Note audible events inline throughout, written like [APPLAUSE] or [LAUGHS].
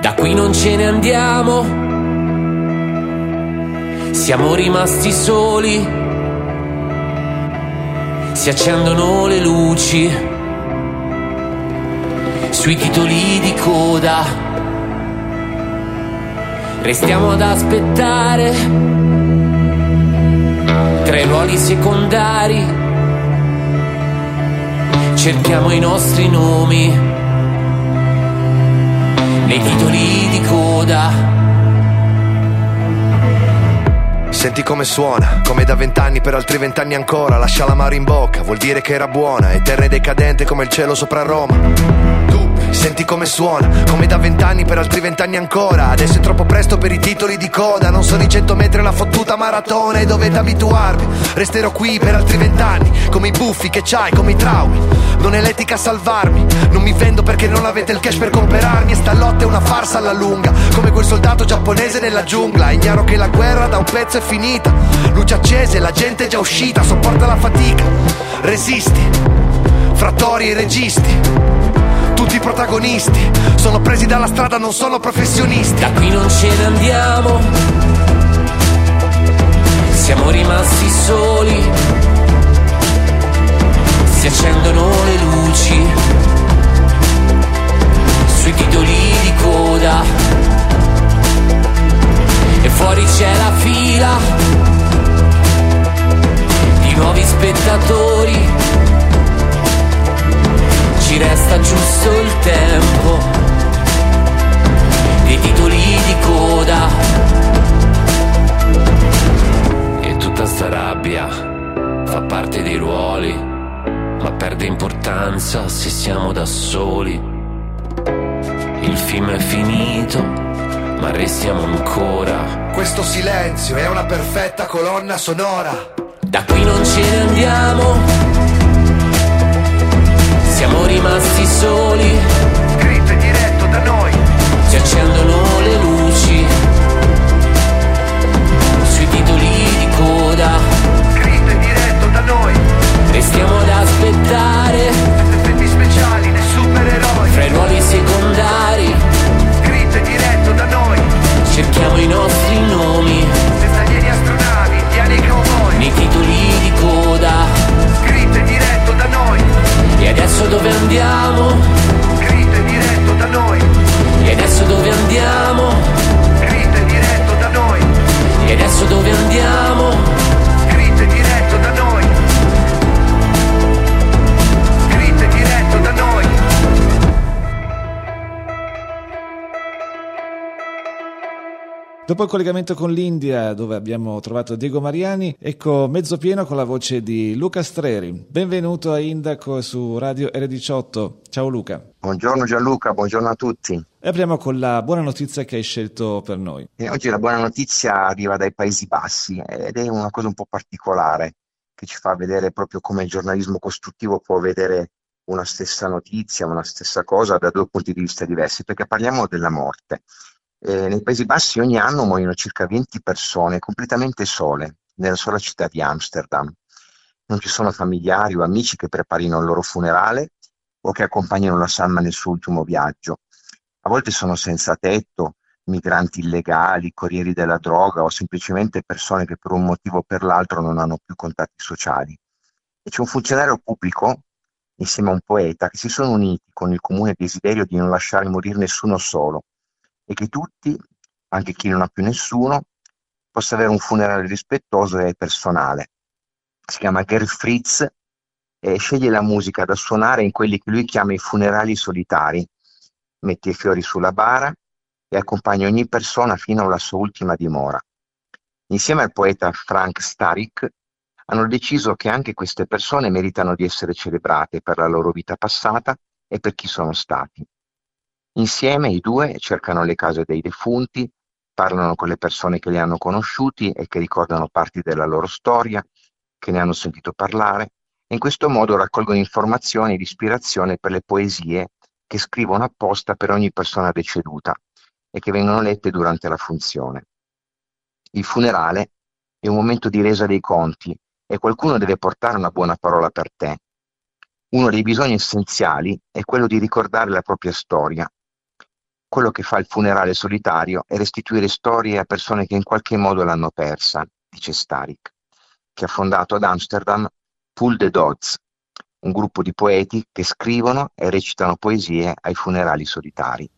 Da qui non ce ne andiamo, siamo rimasti soli, si accendono le luci sui titoli di coda. Restiamo ad aspettare tra i ruoli secondari, cerchiamo i nostri nomi nei titoli di coda. Senti come suona, come da vent'anni per altri vent'anni ancora, lascia l'amaro in bocca, vuol dire che era buona, eterna e decadente come il cielo sopra Roma. Senti come suona, come da vent'anni per altri vent'anni ancora. Adesso è troppo presto per i titoli di coda. Non sono i cento metri la fottuta maratona e dovete abituarvi. Resterò qui per altri vent'anni, come i buffi che c'hai, come i traumi. Non è l'etica a salvarmi, non mi vendo perché non avete il cash per comprarmi. E sta lotta è una farsa alla lunga, come quel soldato giapponese nella giungla. Ignaro che la guerra da un pezzo è finita. Luce accese, la gente è già uscita, sopporta la fatica. Resisti, frattori e registi tutti i protagonisti sono presi dalla strada, non sono professionisti. Da qui non ce ne andiamo, siamo rimasti soli, si accendono le luci sui titoli di coda. E fuori c'è la fila di nuovi spettatori. Ci resta giusto il tempo dei titoli di coda. E tutta sta rabbia fa parte dei ruoli ma perde importanza se siamo da soli il film è finito ma restiamo ancora questo silenzio è una perfetta colonna sonora da qui non ce ne andiamo siamo rimasti soli. Scritto e diretto da noi. Si accendono le luci. Sui titoli di coda. Scritto e diretto da noi. Restiamo ad adesso dove andiamo? Scritto e diretto da noi. E adesso dove andiamo? Scritto e diretto da noi. E adesso dove andiamo? Dopo il collegamento con l'India, dove abbiamo trovato Diego Mariani, ecco mezzo pieno con la voce di Luca Streri. Benvenuto a Indaco su Radio R18. Ciao Luca. Buongiorno Gianluca, buongiorno a tutti. E apriamo con la buona notizia che hai scelto per noi. E oggi la buona notizia arriva dai Paesi Bassi ed è una cosa un po' particolare che ci fa vedere proprio come il giornalismo costruttivo può vedere una stessa notizia, una stessa cosa da due punti di vista diversi, perché parliamo della morte. Eh, nei Paesi Bassi ogni anno muoiono circa 20 persone completamente sole nella sola città di Amsterdam. Non ci sono familiari o amici che preparino il loro funerale o che accompagnino la salma nel suo ultimo viaggio. A volte sono senza tetto, migranti illegali, corrieri della droga o semplicemente persone che per un motivo o per l'altro non hanno più contatti sociali. E c'è un funzionario pubblico, insieme a un poeta, che si sono uniti con il comune desiderio di non lasciare morire nessuno solo e che tutti, anche chi non ha più nessuno, possa avere un funerale rispettoso e personale. Si chiama Gerd Fritz e sceglie la musica da suonare in quelli che lui chiama i funerali solitari. Mette i fiori sulla bara e accompagna ogni persona fino alla sua ultima dimora. Insieme al poeta Frank Starik hanno deciso che anche queste persone meritano di essere celebrate per la loro vita passata e per chi sono stati. Insieme i due cercano le case dei defunti, parlano con le persone che li hanno conosciuti e che ricordano parti della loro storia, che ne hanno sentito parlare, e in questo modo raccolgono informazioni ed ispirazione per le poesie che scrivono apposta per ogni persona deceduta e che vengono lette durante la funzione. Il funerale è un momento di resa dei conti e qualcuno deve portare una buona parola per te. Uno dei bisogni essenziali è quello di ricordare la propria storia quello che fa il funerale solitario è restituire storie a persone che in qualche modo l'hanno persa, dice Starik, che ha fondato ad Amsterdam Pull the Dodds, un gruppo di poeti che scrivono e recitano poesie ai funerali solitari.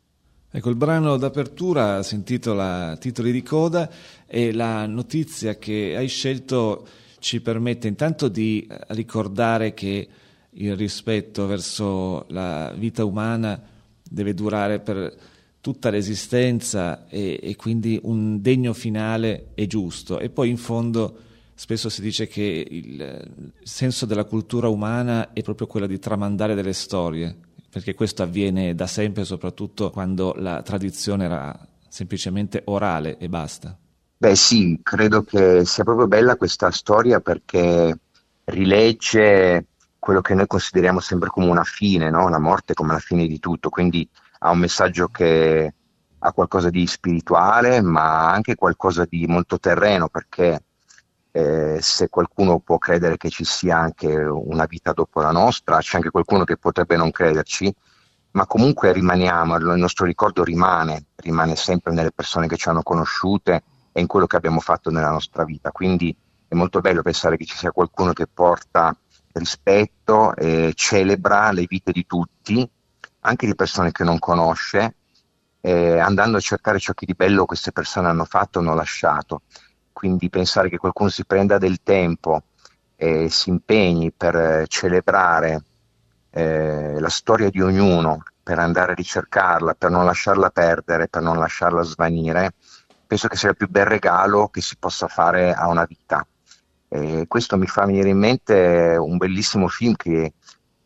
Ecco, il brano d'apertura si intitola Titoli di coda e la notizia che hai scelto ci permette intanto di ricordare che il rispetto verso la vita umana deve durare per tutta l'esistenza e, e, quindi un degno finale è giusto. E poi in fondo spesso si dice che il senso della cultura umana è proprio quello di tramandare delle storie, perché questo avviene da sempre, soprattutto quando la tradizione era semplicemente orale e basta. Beh sì, credo che sia proprio bella questa storia perché rilegge quello che noi consideriamo sempre come una fine, no? la morte come la fine di tutto, quindi ha un messaggio che ha qualcosa di spirituale, ma anche qualcosa di molto terreno, perché eh, se qualcuno può credere che ci sia anche una vita dopo la nostra, c'è anche qualcuno che potrebbe non crederci, ma comunque rimaniamo, il nostro ricordo rimane, rimane sempre nelle persone che ci hanno conosciute e in quello che abbiamo fatto nella nostra vita. Quindi è molto bello pensare che ci sia qualcuno che porta rispetto e celebra le vite di tutti anche di persone che non conosce, eh, andando a cercare ciò che di bello queste persone hanno fatto o hanno lasciato. Quindi pensare che qualcuno si prenda del tempo e si impegni per celebrare eh, la storia di ognuno, per andare a ricercarla, per non lasciarla perdere, per non lasciarla svanire, penso che sia il più bel regalo che si possa fare a una vita. E questo mi fa venire in mente un bellissimo film che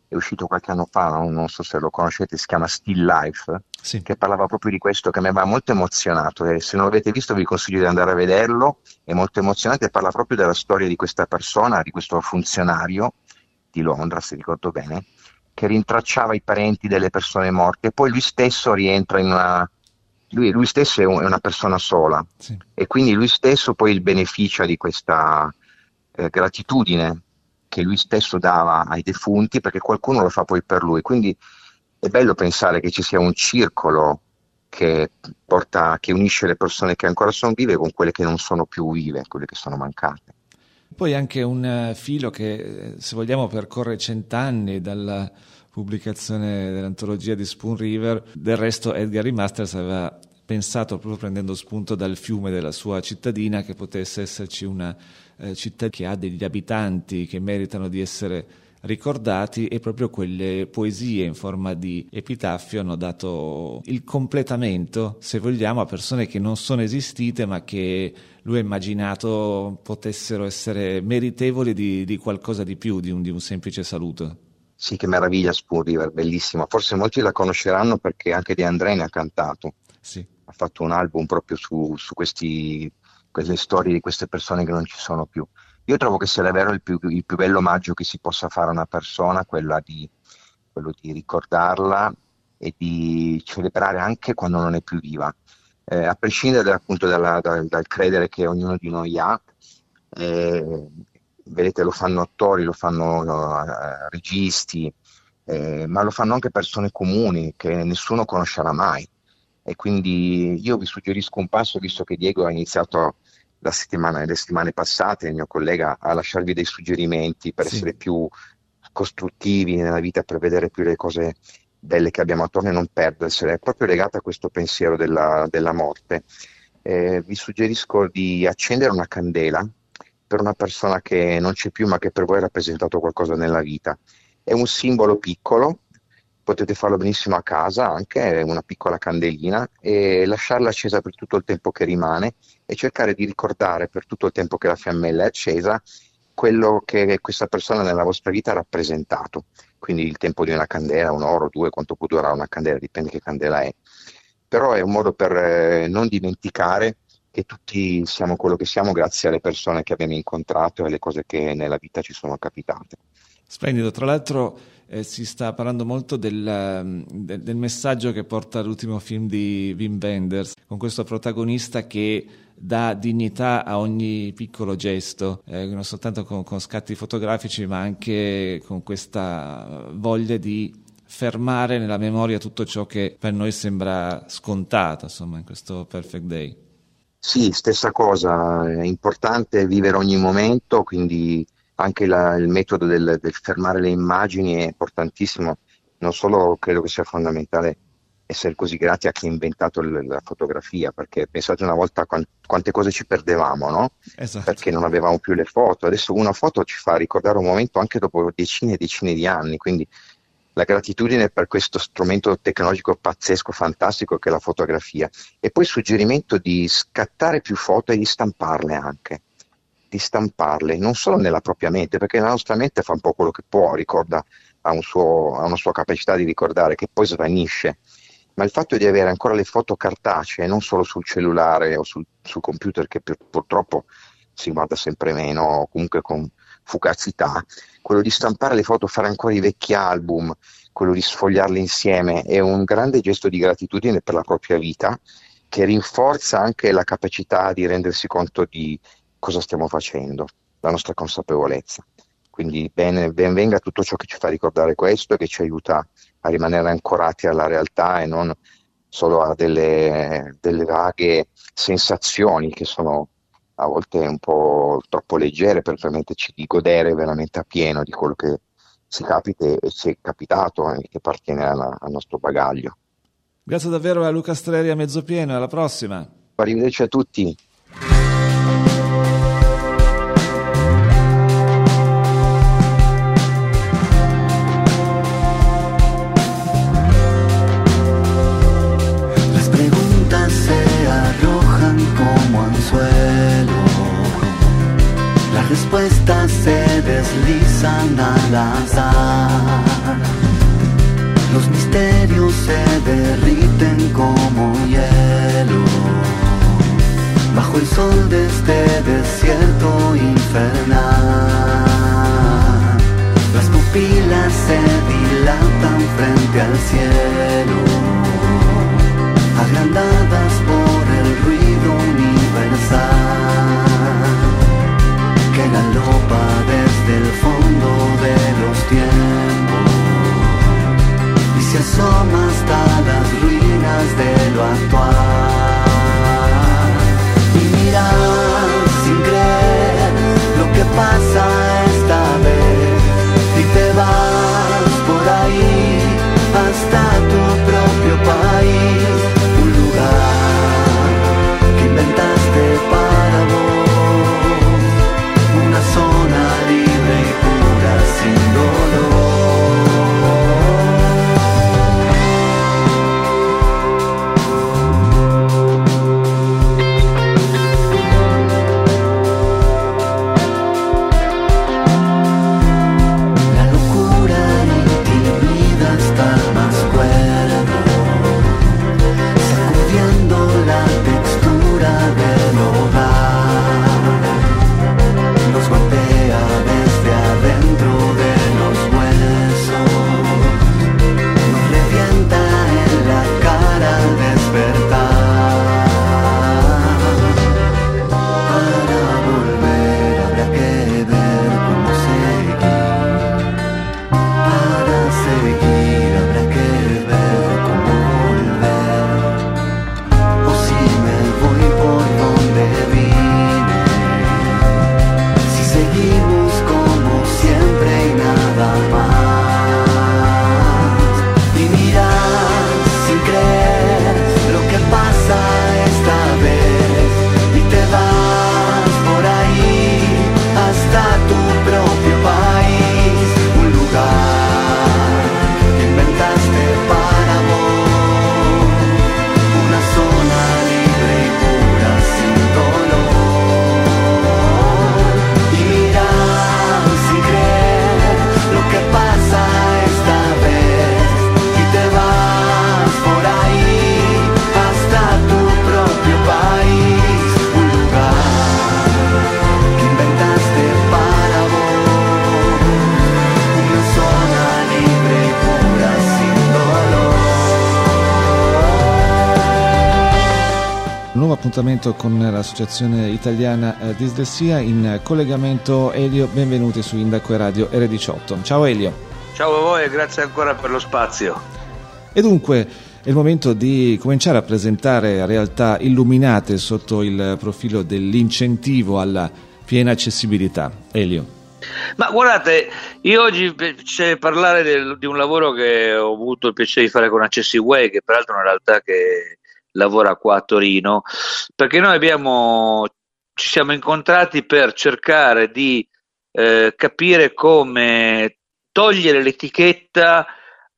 è uscito qualche anno fa, no? non so se lo conoscete, si chiama Still Life, sì. che parlava proprio di questo, che mi aveva molto emozionato e se non l'avete visto vi consiglio di andare a vederlo, è molto emozionante e parla proprio della storia di questa persona, di questo funzionario di Londra, se ricordo bene, che rintracciava i parenti delle persone morte e poi lui stesso rientra in una... Lui, lui stesso è, un, è, una persona sola sì. e quindi lui stesso poi il beneficia di questa eh, gratitudine che lui stesso dava ai defunti perché qualcuno lo fa poi per lui. Quindi è bello pensare che ci sia un circolo che, porta, che unisce le persone che ancora sono vive con quelle che non sono più vive, quelle che sono mancate. Poi anche un eh, filo che, eh, se vogliamo, percorre cent'anni dalla pubblicazione dell'antologia di Spoon River. Del resto Edgar E. Aveva pensato, proprio prendendo spunto dal fiume della sua cittadina, che potesse esserci una eh, città che ha degli abitanti che meritano di essere ricordati e proprio quelle poesie in forma di epitaffio hanno dato il completamento, se vogliamo, a persone che non sono esistite ma che lui ha immaginato potessero essere meritevoli di, di qualcosa di più, di un, di un, semplice saluto. Sì, che meraviglia Spoon River, bellissima. Forse molti la conosceranno perché anche De André ne ha cantato. Sì. Ha fatto un album proprio su, su questi quelle storie di queste persone che non ci sono più. Io trovo che sia davvero il più, il più bello omaggio che si possa fare a una persona, di, quello di ricordarla e di celebrare anche quando non è più viva. Eh, a prescindere appunto dalla, dal, dal, credere che ognuno di noi ha, eh, vedete lo fanno attori, lo fanno uh, registi, eh, ma lo fanno anche persone comuni che nessuno conoscerà mai. E quindi io vi suggerisco un passo, visto che Diego ha iniziato settimana, le settimane passate, il mio collega, a lasciarvi dei suggerimenti per sì. essere più costruttivi nella vita, per vedere più le cose belle che abbiamo attorno e non perdersele. È proprio legata a questo pensiero della, della morte. Eh, vi suggerisco di accendere una candela per una persona che non c'è più ma che per voi ha rappresentato qualcosa nella vita. È un simbolo piccolo, potete farlo benissimo a casa, anche una piccola candelina, e lasciarla accesa per tutto il tempo che rimane e cercare di ricordare per tutto il tempo che la fiammella è accesa quello che questa persona nella vostra vita ha rappresentato. Quindi il tempo di una candela, un oro, due, quanto può durare una candela, dipende che candela è. Però è un modo per eh, non dimenticare che tutti siamo quello che siamo grazie alle persone che abbiamo incontrato e alle cose che nella vita ci sono capitate. Splendido, tra l'altro eh, si sta parlando molto del, ehm, del, del, messaggio che porta l'ultimo film di Wim Wenders, con questo protagonista che dà dignità a ogni piccolo gesto, eh, non soltanto con, con, scatti fotografici, ma anche con questa voglia di fermare nella memoria tutto ciò che per noi sembra scontato, insomma, in questo Perfect Day. Sì, stessa cosa, è importante vivere ogni momento, quindi anche la, il metodo del, del, fermare le immagini è importantissimo, non solo credo che sia fondamentale essere così grati a chi ha inventato l- la fotografia, perché pensate una volta quant- quante cose ci perdevamo, no? Esatto. Perché non avevamo più le foto, adesso una foto ci fa ricordare un momento anche dopo decine e decine di anni, quindi la gratitudine per questo strumento tecnologico pazzesco, fantastico che è la fotografia. E poi il suggerimento di scattare più foto e di stamparle anche, di stamparle non solo nella propria mente, perché la nostra mente fa un po' quello che può, ricorda, ha, un suo, ha una sua capacità di ricordare che poi svanisce, ma il fatto di avere ancora le foto cartacee, non solo sul cellulare o sul, sul computer che purtroppo si guarda sempre meno, comunque con fugazità, quello di stampare le foto, fare ancora i vecchi album, quello di sfogliarle insieme, è un grande gesto di gratitudine per la propria vita che rinforza anche la capacità di rendersi conto di cosa stiamo facendo, la nostra consapevolezza. Quindi ben, ben venga tutto ciò che ci fa ricordare questo e che ci aiuta a rimanere ancorati alla realtà e non solo a delle, delle vaghe sensazioni che sono a volte un po' troppo leggere per permetterci di godere veramente a pieno di quello che ci capita e ci è capitato e che appartiene alla, al nostro bagaglio. Grazie davvero a Luca Streri a mezzo pieno, alla prossima. Arrivederci a tutti. Respuestas se deslizan al azar. Los misterios se derriten como hielo bajo el sol de este desierto infernal. Las pupilas se dilatan frente al cielo, agrandadas appuntamento con l'associazione italiana eh, Dislessia in collegamento Elio, benvenuti su Indaco e Radio R18. Ciao Elio. Ciao a voi e grazie ancora per lo spazio. E dunque è il momento di cominciare a presentare realtà illuminate sotto il profilo dell'incentivo alla piena accessibilità. Elio. Ma guardate, io oggi c'è parlare del, di un lavoro che ho avuto il piacere di fare con Accessiway, che peraltro è una realtà che lavora qua a Torino, perché noi abbiamo, ci siamo incontrati per cercare di eh, capire come togliere l'etichetta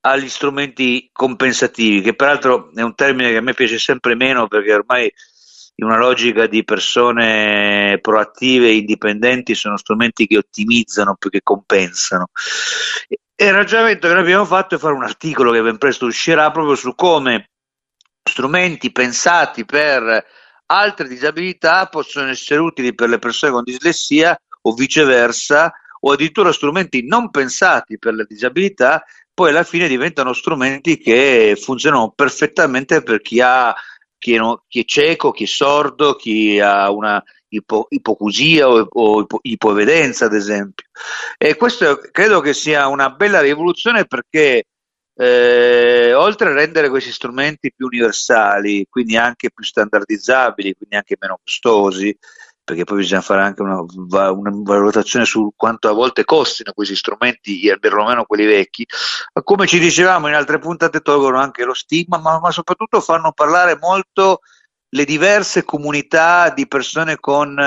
agli strumenti compensativi, che peraltro è un termine che a me piace sempre meno perché ormai in una logica di persone proattive e indipendenti sono strumenti che ottimizzano più che compensano. E il ragionamento che noi abbiamo fatto è fare un articolo che ben presto uscirà proprio su come strumenti pensati per altre disabilità possono essere utili per le persone con dislessia o viceversa, o addirittura strumenti non pensati per la disabilità, poi alla fine diventano strumenti che funzionano perfettamente per chi ha chi è, chi è cieco, chi è sordo, chi ha una ipo, ipocusia o, o ipo, ipovedenza, ad esempio. E questo credo che sia una bella rivoluzione perché eh, oltre a rendere questi strumenti più universali, quindi anche più standardizzabili, quindi anche meno costosi, perché poi bisogna fare anche una, una, valutazione su quanto a volte costino questi strumenti, perlomeno quelli vecchi. Come ci dicevamo in altre puntate, tolgono anche lo stigma, ma, ma soprattutto fanno parlare molto le diverse comunità di persone con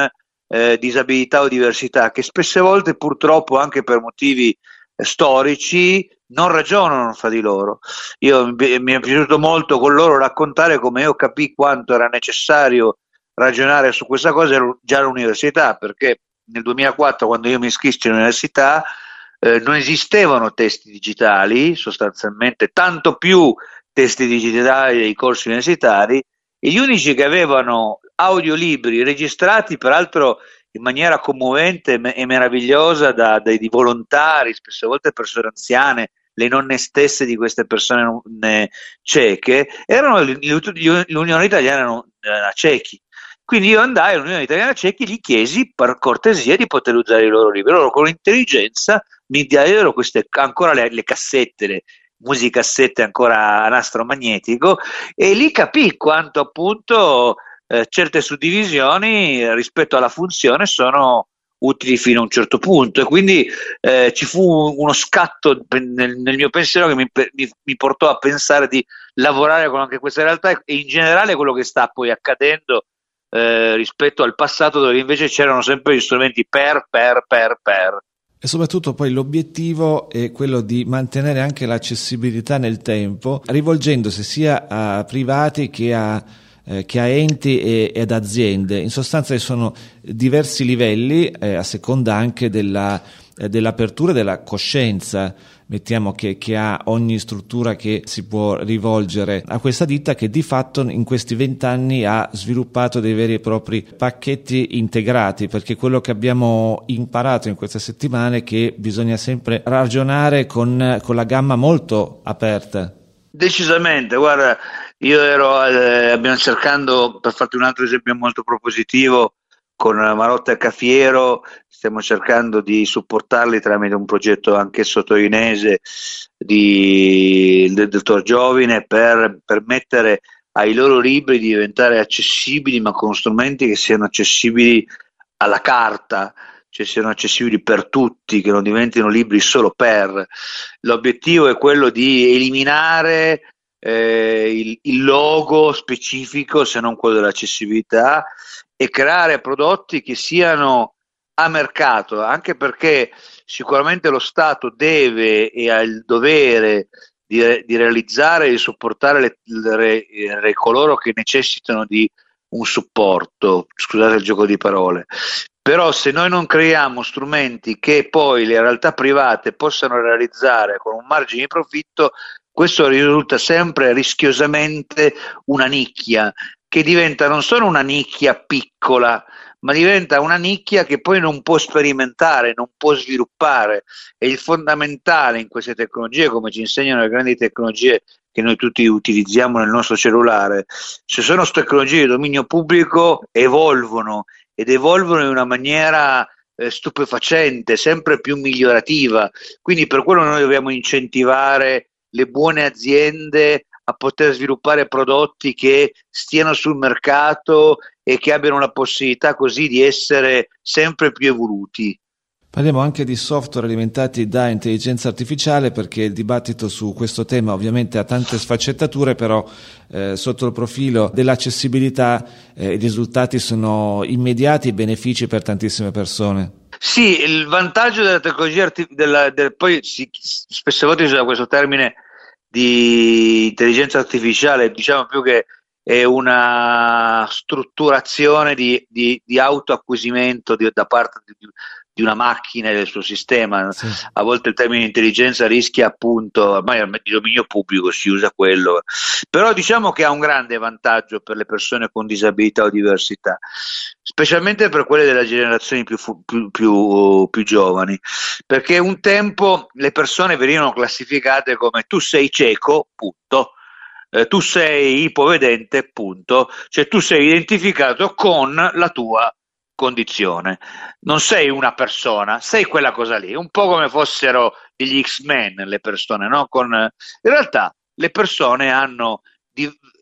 eh, disabilità o diversità, che spesse volte purtroppo anche per motivi eh, storici non ragionano fra di loro. Io mi è piaciuto molto con loro raccontare come io capì quanto era necessario ragionare su questa cosa già all'università, perché nel 2004, quando io mi iscrissi all'università, eh, non esistevano testi digitali, sostanzialmente, tanto più testi digitali dei corsi universitari, e gli unici che avevano audiolibri registrati, peraltro in maniera commovente e meravigliosa da, dai volontari, spesse volte persone anziane, le nonne stesse di queste persone cieche, erano l'Unione Italiana eh, Cechi. Quindi io andai all'Unione Italiana Cechi e gli chiesi per cortesia di poter usare i loro libri. Loro con intelligenza mi diedero queste, ancora le, le cassette, le musicassette ancora a nastro magnetico e lì capì quanto appunto eh, certe suddivisioni rispetto alla funzione sono utili fino a un certo punto e quindi eh, ci fu uno scatto nel, nel mio pensiero che mi, mi, mi, portò a pensare di lavorare con anche questa realtà e in generale quello che sta poi accadendo eh, rispetto al passato dove invece c'erano sempre gli strumenti per, per, per, per. E soprattutto poi l'obiettivo è quello di mantenere anche l'accessibilità nel tempo, rivolgendosi sia a privati che a, eh, che a enti e, ed aziende. In sostanza ci sono diversi livelli eh, a seconda anche della, eh, dell'apertura della coscienza mettiamo che, che, ha ogni struttura che si può rivolgere a questa ditta che di fatto in questi vent'anni ha sviluppato dei veri e propri pacchetti integrati perché quello che abbiamo imparato in queste settimane è che bisogna sempre ragionare con, con la gamma molto aperta. Decisamente, guarda, io ero, eh, abbiamo cercando, per farti un altro esempio molto propositivo, con Marotta e Cafiero stiamo cercando di supportarli tramite un progetto anch'esso torinese di, del dottor Giovine per permettere ai loro libri di diventare accessibili ma con strumenti che siano accessibili alla carta, cioè siano accessibili per tutti, che non diventino libri solo per. L'obiettivo è quello di eliminare eh, il, il, logo specifico, se non quello dell'accessibilità, e creare prodotti che siano a mercato, anche perché sicuramente lo Stato deve e ha il dovere di, di realizzare e di supportare le, le, le, coloro che necessitano di un supporto, scusate il gioco di parole, però se noi non creiamo strumenti che poi le realtà private possano realizzare con un margine di profitto, questo risulta sempre rischiosamente una nicchia che diventa non solo una nicchia piccola, ma diventa una nicchia che poi non può sperimentare, non può sviluppare. E il fondamentale in queste tecnologie, come ci insegnano le grandi tecnologie che noi tutti utilizziamo nel nostro cellulare, se sono tecnologie di dominio pubblico, evolvono ed evolvono in una maniera eh, stupefacente, sempre più migliorativa. Quindi per quello noi dobbiamo incentivare le buone aziende a poter sviluppare prodotti che stiano sul mercato e che abbiano la possibilità così di essere sempre più evoluti. Parliamo anche di software alimentati da intelligenza artificiale perché il dibattito su questo tema ovviamente ha tante sfaccettature, però eh, sotto il profilo dell'accessibilità eh, i risultati sono immediati e benefici per tantissime persone. Sì, il vantaggio della tecnologia artificiale, poi si, spesse volte si usa questo termine di intelligenza artificiale, diciamo più che è una strutturazione di, di, di autoacquisimento di, da parte di, di una macchina e del suo sistema. Sì. A volte il termine intelligenza rischia appunto, ormai di dominio pubblico si usa quello, però diciamo che ha un grande vantaggio per le persone con disabilità o diversità, specialmente per quelle delle generazioni più, più, più, più giovani, perché un tempo le persone venivano classificate come tu sei cieco, punto. Eh, tu sei ipovedente, punto, cioè tu sei identificato con la tua condizione. Non sei una persona, sei quella cosa lì, un po' come fossero gli X-Men le persone, no? Con, in realtà le persone hanno,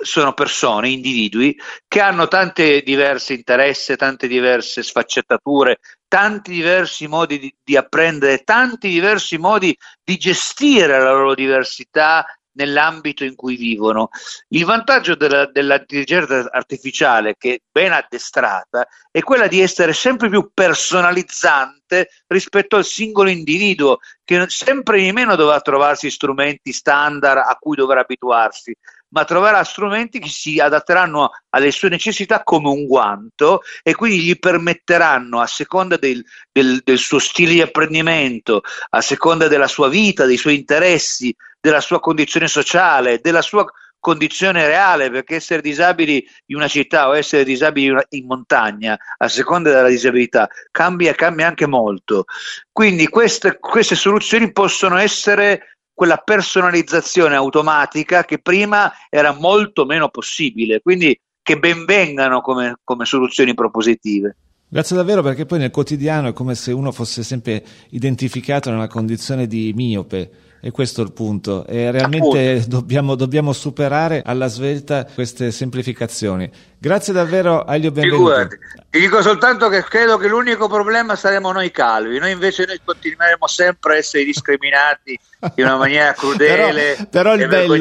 sono persone, individui che hanno tante diverse interessi, tante diverse sfaccettature, tanti diversi modi di, di apprendere, tanti diversi modi di gestire la loro diversità nell'ambito in cui vivono. Il vantaggio della, dell'intelligenza artificiale, che è ben addestrata, è quella di essere sempre più personalizzante rispetto al singolo individuo, che sempre di meno dovrà trovarsi strumenti standard a cui dovrà abituarsi, ma troverà strumenti che si adatteranno alle sue necessità come un guanto e quindi gli permetteranno, a seconda del, del, del suo stile di apprendimento, a seconda della sua vita, dei suoi interessi, della sua condizione sociale, della sua condizione reale, perché essere disabili in una città o essere disabili in montagna, a seconda della disabilità, cambia, cambia anche molto. Quindi queste, queste soluzioni possono essere quella personalizzazione automatica che prima era molto meno possibile, quindi che benvengano come, come soluzioni propositive. Grazie davvero perché poi nel quotidiano è come se uno fosse sempre identificato nella condizione di miope e questo è il punto. E realmente dobbiamo, dobbiamo, superare alla svelta queste semplificazioni. Grazie davvero benvenuto. Figurati. Ti dico soltanto che credo che l'unico problema saremo noi calvi, noi invece noi continueremo sempre a essere discriminati in una maniera crudele [LAUGHS] però, però il, bello,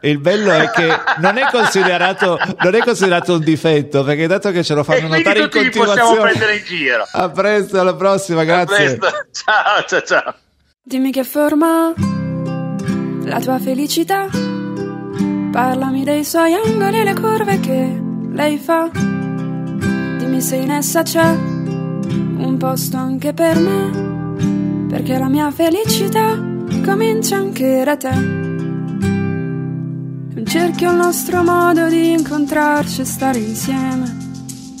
il, bello, è che non è, considerato, non è considerato un difetto, perché dato che ce lo fanno notare in continuazione... possiamo prendere in giro. A presto, alla prossima, grazie. [LAUGHS] Ciao, ciao, ciao. Dimmi che forma la tua felicità. Parlami dei suoi angoli e le curve che lei fa. Dimmi se in essa c'è un posto anche per me. Perché la mia felicità comincia anche da te. Un cerchio il nostro modo di incontrarci e stare insieme.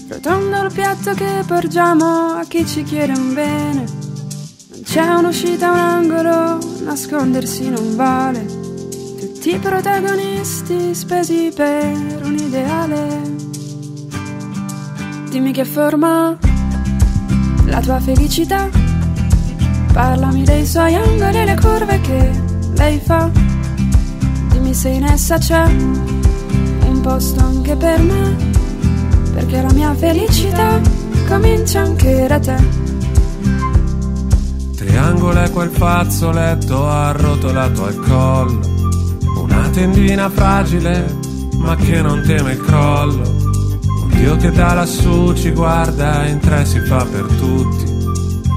Rotondo il piatto che porgiamo a chi ci chiede un bene c'è un'uscita, un angolo, nascondersi non vale. Tutti i protagonisti spesi per un ideale. Dimmi che forma la tua felicità. Parlami dei suoi angoli e le curve che lei fa. Dimmi se in essa c'è un posto anche per me. Perché la mia felicità comincia anche da te. Triangolo è quel fazzoletto arrotolato al collo. Una tendina fragile, ma che non teme il crollo. Un Dio che da lassù ci guarda e in tre si fa per tutti.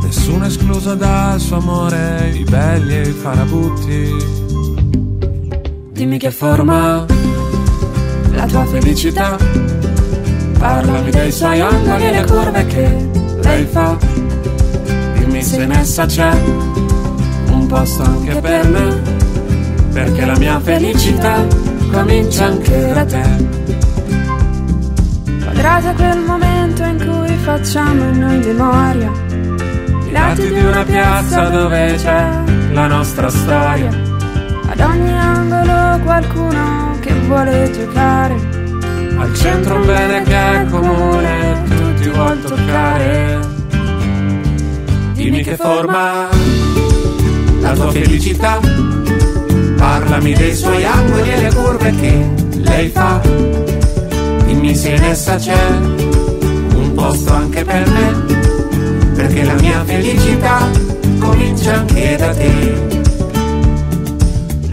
Nessuno escluso dal suo amore, i belli e i farabutti. Dimmi che forma la tua felicità. Parlami dei suoi angoli e le curve che lei fa dimmi se in essa c'è un posto anche per me, perché la mia felicità comincia anche da te. Quadrato è quel momento in cui facciamo noi memoria, i lati di una piazza dove c'è la nostra storia. Ad ogni angolo qualcuno che vuole giocare. Al centro un bene che è comune, tutti vuol toccare Dimmi che forma la tua felicità. Parlami dei suoi angoli e le curve che lei fa. Dimmi se in essa c'è un posto anche per me. Perché la mia felicità comincia anche da te.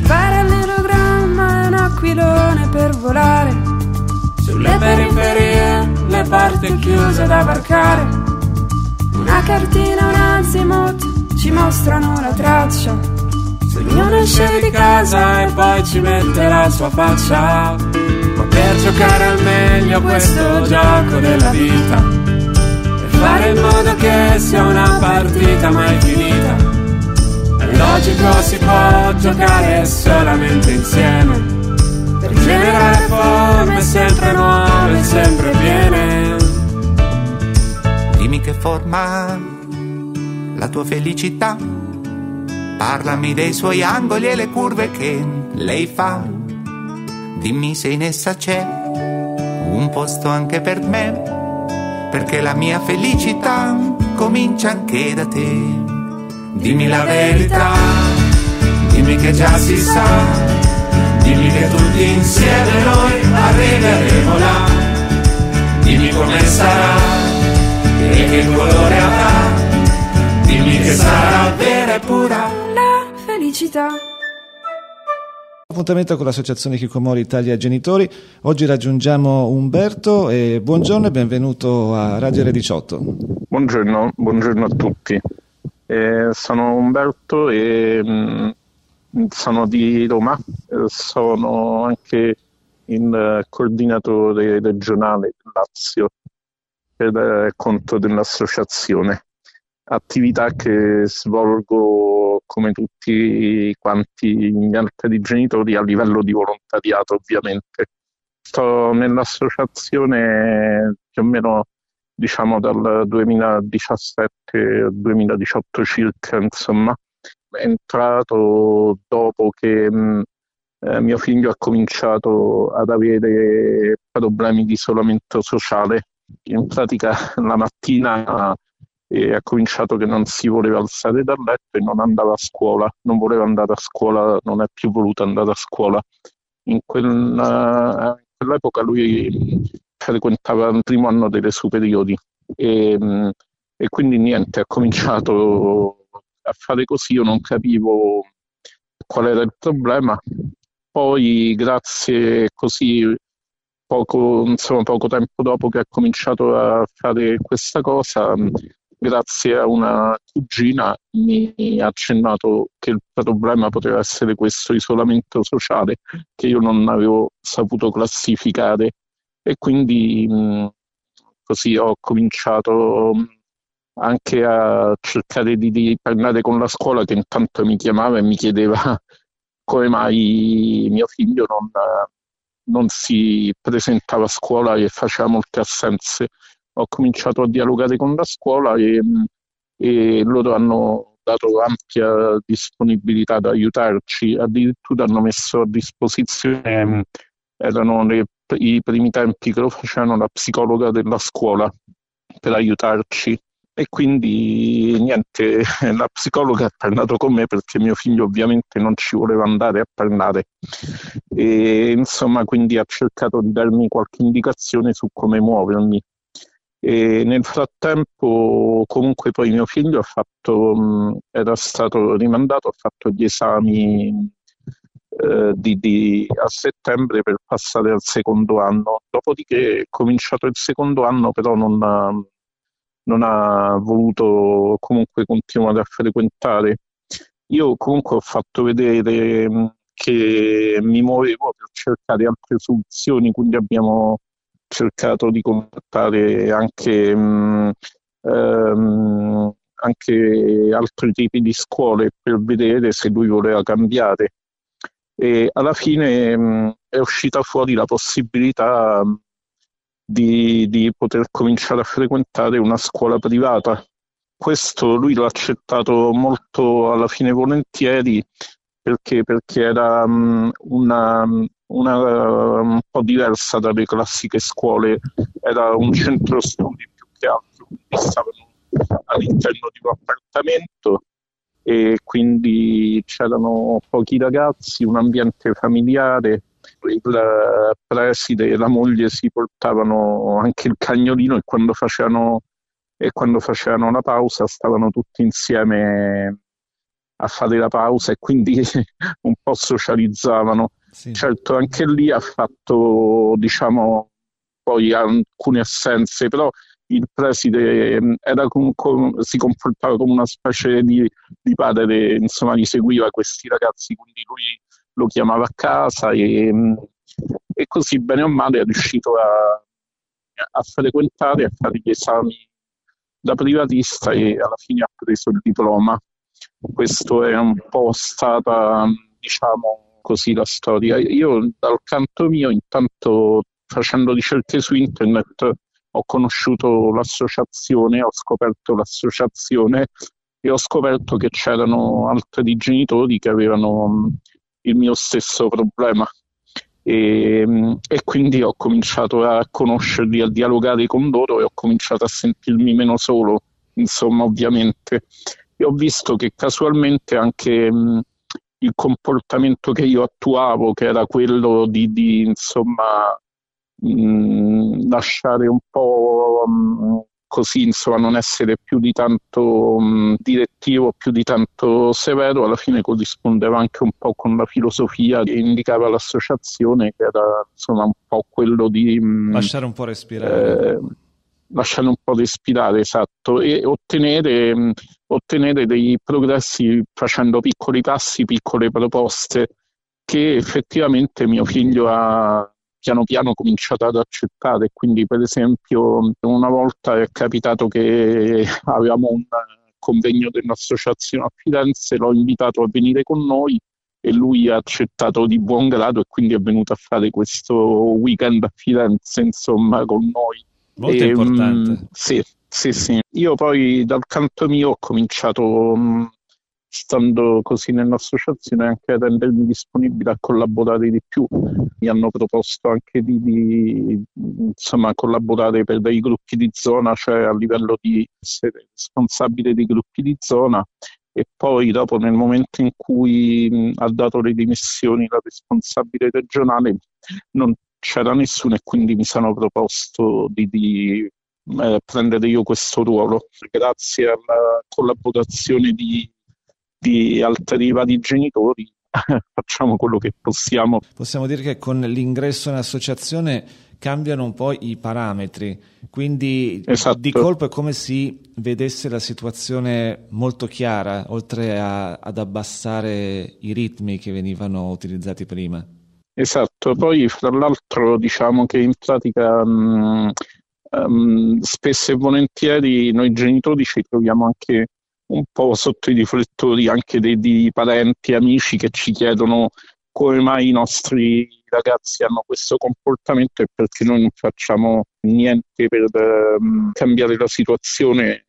Parallelogramma è un aquilone per volare. Sulle periferie, le porte chiuse da varcare. Cartina, un azimut ci mostrano la traccia. Se ognuno esce di casa e poi ci mette la sua faccia. Ma per giocare al meglio questo gioco della vita. Per fare in modo che sia una partita mai finita. È logico si può giocare solamente insieme Per generare forme sempre nuove, sempre piene Dimmi che forma la tua felicità. Parlami dei suoi angoli e le curve che lei fa. Dimmi se in essa c'è un posto anche per me. Perché la mia felicità comincia anche da te. Dimmi la verità, dimmi che già si sa, dimmi che tutti insieme noi arriveremo là. Dimmi come sarà e che colore avrà, dimmi che sarà vera e pura La felicità Appuntamento con l'associazione Kikomori Italia Genitori. Oggi raggiungiamo Umberto e buongiorno e benvenuto a Radio R18. Buongiorno, buongiorno a tutti. Eh, sono Umberto e mh, sono di Roma, eh, sono anche il eh, coordinatore regionale Lazio per eh, conto dell'associazione. Attività che svolgo come tutti quanti gli altri genitori a livello di volontariato ovviamente. Sto nell'associazione più o meno diciamo dal 2017 al 2018 circa, insomma, entrato dopo che mh, eh, mio figlio ha cominciato ad avere problemi di isolamento sociale. In pratica la mattina eh, ha cominciato che non si voleva alzare dal letto e non andava a scuola, non voleva andare a scuola, non è più voluto andare a scuola. In, quella, in quell'epoca lui frequentava il primo anno delle superiori e, e quindi niente, ha cominciato a fare così, io non capivo qual era il problema. Poi, grazie così, poco, insomma, poco tempo dopo che ha cominciato a fare questa cosa, grazie a una cugina mi ha accennato che il problema poteva essere questo isolamento sociale che io non avevo saputo classificare. E quindi mh, così ho cominciato anche a cercare di, di, parlare con la scuola che intanto mi chiamava e mi chiedeva [LAUGHS] come mai mio figlio non, non si presentava a scuola e faceva molte assenze. Ho cominciato a dialogare con la scuola e, e loro hanno dato ampia disponibilità ad aiutarci, addirittura hanno messo a disposizione, erano le i primi tempi che lo facevano la psicologa della scuola per aiutarci e quindi niente, [LAUGHS] la psicologa ha parlato con me perché mio figlio ovviamente non ci voleva andare a parlare e insomma quindi ha cercato di darmi qualche indicazione su come muovermi. E nel frattempo comunque poi mio figlio fatto, era stato rimandato, ha fatto gli esami eh, di, di, a settembre per passare al secondo anno. Dopodiché cominciato il secondo anno, però non non ha voluto comunque continuare a frequentare. Io comunque ho fatto vedere mm, che mi muovevo per cercare altre soluzioni, quindi abbiamo cercato di contattare anche, ehm, anche altri tipi di scuole per vedere se lui voleva cambiare e alla fine mh, è uscita fuori la possibilità di, di, poter cominciare a frequentare una scuola privata. Questo lui l'ha accettato molto alla fine volentieri perché, perché era mh, una, una, un po' diversa dalle classiche scuole, era un centro studi più che altro, quindi stavano all'interno di un appartamento e quindi c'erano pochi ragazzi, un ambiente familiare, il preside e la moglie si portavano anche il cagnolino e quando facevano, e quando facevano la pausa stavano tutti insieme a fare la pausa e quindi [LAUGHS] un po' socializzavano. Sì. Certo, anche lì ha fatto, diciamo, poi alcune assenze, però il preside mm, comunque, si comportava come una specie di, di padre, insomma, li seguiva questi ragazzi, quindi lui lo chiamava a casa e, e così bene o male è riuscito a, a frequentare, a fare gli esami da privatista e alla fine ha preso il diploma. Questo è un po' stata, diciamo così, la storia. Io dal canto mio, intanto facendo ricerche su internet, ho conosciuto l'associazione, ho scoperto l'associazione e ho scoperto che c'erano altri genitori che avevano il mio stesso problema. E, e, quindi ho cominciato a conoscerli, a dialogare con loro e ho cominciato a sentirmi meno solo, insomma, ovviamente. E ho visto che casualmente anche mh, il comportamento che io attuavo, che era quello di, di insomma, mh, lasciare un po' mh, così, insomma, non essere più di tanto mh, direttivo, più di tanto severo, alla fine corrispondeva anche un po' con la filosofia che indicava l'associazione, che era insomma un po' quello di... lasciare un po' respirare. Eh, lasciare un po' respirare, esatto, e ottenere, ottenere dei progressi facendo piccoli passi, piccole proposte che effettivamente mio figlio ha piano piano cominciato ad accettare. Quindi, per esempio, una volta è capitato che [LAUGHS] avevamo un convegno dell'associazione a Firenze, l'ho invitato a venire con noi e lui ha accettato di buon grado e quindi è venuto a fare questo weekend a Firenze, insomma, con noi. Molto e, importante. Mh, sì, sì, sì. Io poi dal canto mio ho cominciato mh, stando così nell'associazione anche a rendermi disponibile a collaborare di più. Mi hanno proposto anche di, di insomma, collaborare per dei gruppi di zona, cioè a livello di essere responsabile dei gruppi di zona e poi dopo nel momento in cui mh, ha dato le dimissioni la responsabile regionale non c'era nessuno e quindi mi sono proposto di, di eh, prendere io questo ruolo grazie alla collaborazione di di altri vari genitori [LAUGHS] facciamo quello che possiamo. Possiamo dire che con l'ingresso nell'associazione cambiano un po' i parametri, quindi esatto. di colpo è come se vedesse la situazione molto chiara, oltre a, ad abbassare i ritmi che venivano utilizzati prima. Esatto, poi fra l'altro diciamo che in pratica um, um, spesso e volentieri noi genitori ci troviamo anche un po' sotto i riflettori anche dei, dei parenti e amici che ci chiedono come mai i nostri ragazzi hanno questo comportamento e perché noi non facciamo niente per um, cambiare la situazione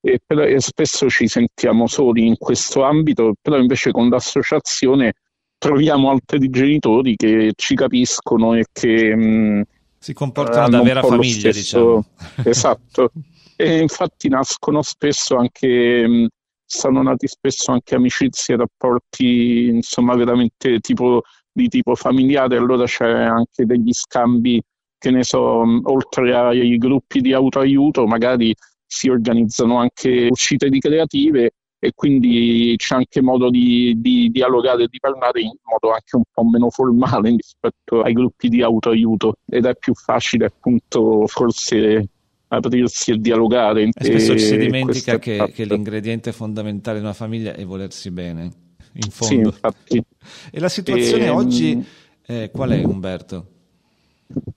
e, per, e, spesso ci sentiamo soli in questo ambito, però invece con l'associazione troviamo altri genitori che ci capiscono e che um, si comportano da vera famiglia, stesso, diciamo. Esatto. [LAUGHS] e infatti nascono spesso anche sono nati spesso anche amicizie, rapporti insomma veramente tipo, di tipo familiare, allora c'è anche degli scambi, che ne so, oltre ai gruppi di autoaiuto, magari si organizzano anche uscite ricreative e quindi c'è anche modo di, di dialogare e di parlare in modo anche un po' meno formale rispetto ai gruppi di autoaiuto. Ed è più facile appunto forse aprirsi e dialogare. E spesso ci si dimentica che, che, l'ingrediente fondamentale di una famiglia è volersi bene, in fondo. Sì, e la situazione ehm, oggi eh, qual è, Umberto?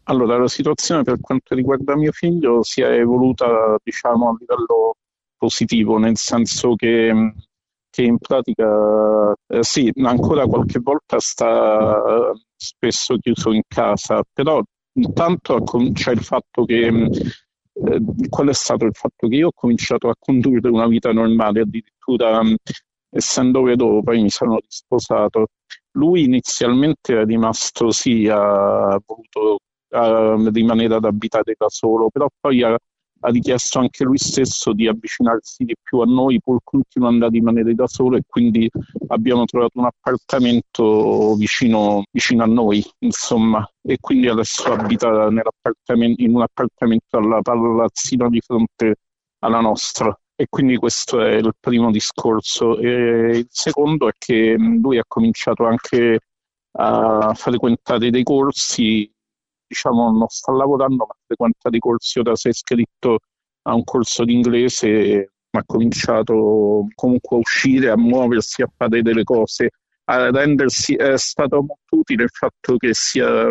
Allora, la situazione per quanto riguarda mio figlio si è evoluta, diciamo, a livello positivo, nel senso che, che in pratica, eh, sì, ancora qualche volta sta eh, spesso chiuso in casa, però intanto c'è il fatto che eh, qual è stato il fatto che io ho cominciato a condurre una vita normale, addirittura um, essendo vedovo, poi mi sono risposato. Lui inizialmente è rimasto, sì, ha voluto uh, rimanere ad abitare da solo, però poi ha, ha richiesto anche lui stesso di avvicinarsi di più a noi pur continuando a rimanere da solo e quindi abbiamo trovato un appartamento vicino, vicino a noi, insomma, e quindi adesso abita in un appartamento alla palazzina di fronte alla nostra. E quindi questo è il primo discorso. E il secondo è che lui ha cominciato anche a frequentare dei corsi diciamo, non sta lavorando, ma frequenta dei corsi, ora si è iscritto a un corso di inglese, ma ha cominciato comunque a uscire, a muoversi, a fare delle cose, a rendersi, è stato molto utile il fatto che sia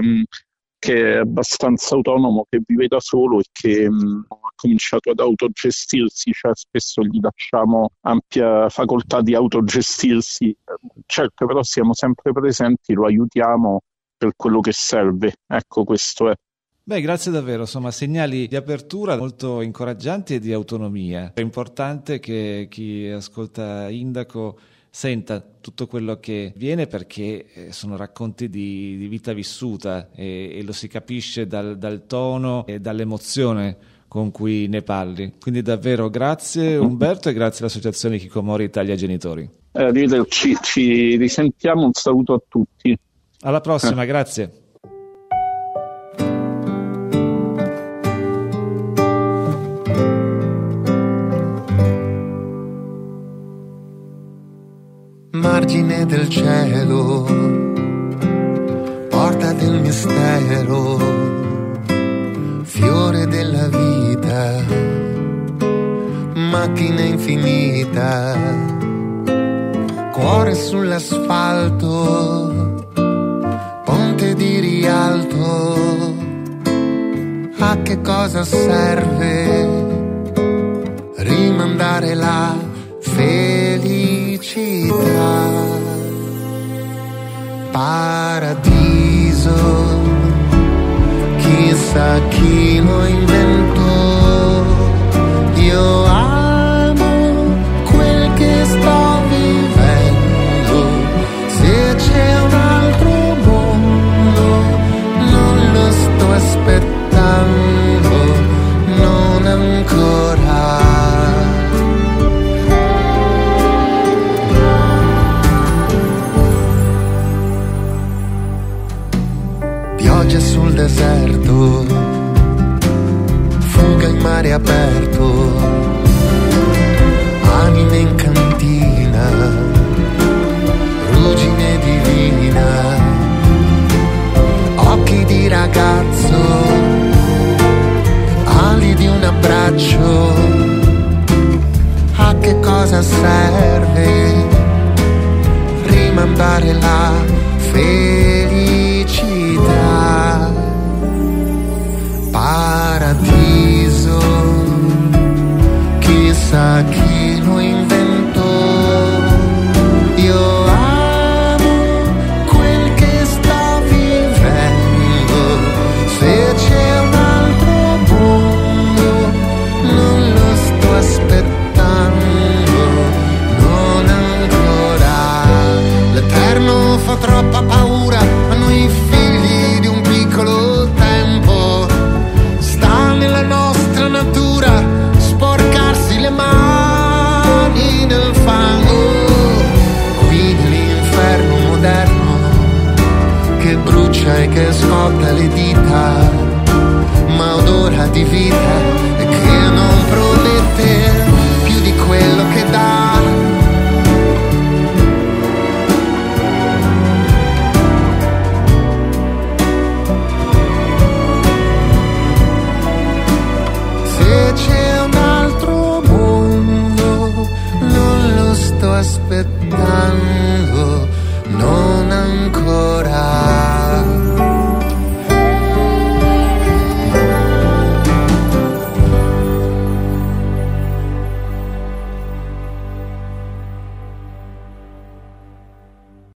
che è abbastanza autonomo, che vive da solo e che mh, ha cominciato ad autogestirsi, cioè spesso gli lasciamo ampia facoltà di autogestirsi. Certo, però siamo sempre presenti, lo aiutiamo per quello che serve. Ecco, questo è. Beh, grazie davvero, insomma, segnali di apertura molto incoraggianti e di autonomia. È importante che chi ascolta Indaco senta tutto quello che viene perché eh, sono racconti di, di vita vissuta e, e, lo si capisce dal, dal tono e dall'emozione con cui ne parli. Quindi davvero grazie Umberto e grazie all'Associazione Kikomori Italia Genitori. Eh, arrivederci, ci risentiamo, un saluto a tutti. Alla prossima, [LAUGHS] grazie. Margine del cielo, porta del mistero, fiore della vita, macchina infinita, cuore sull'asfalto a che cosa serve rimandare la felicità? Paradiso, chissà chi lo inventò, rimandare la felicità?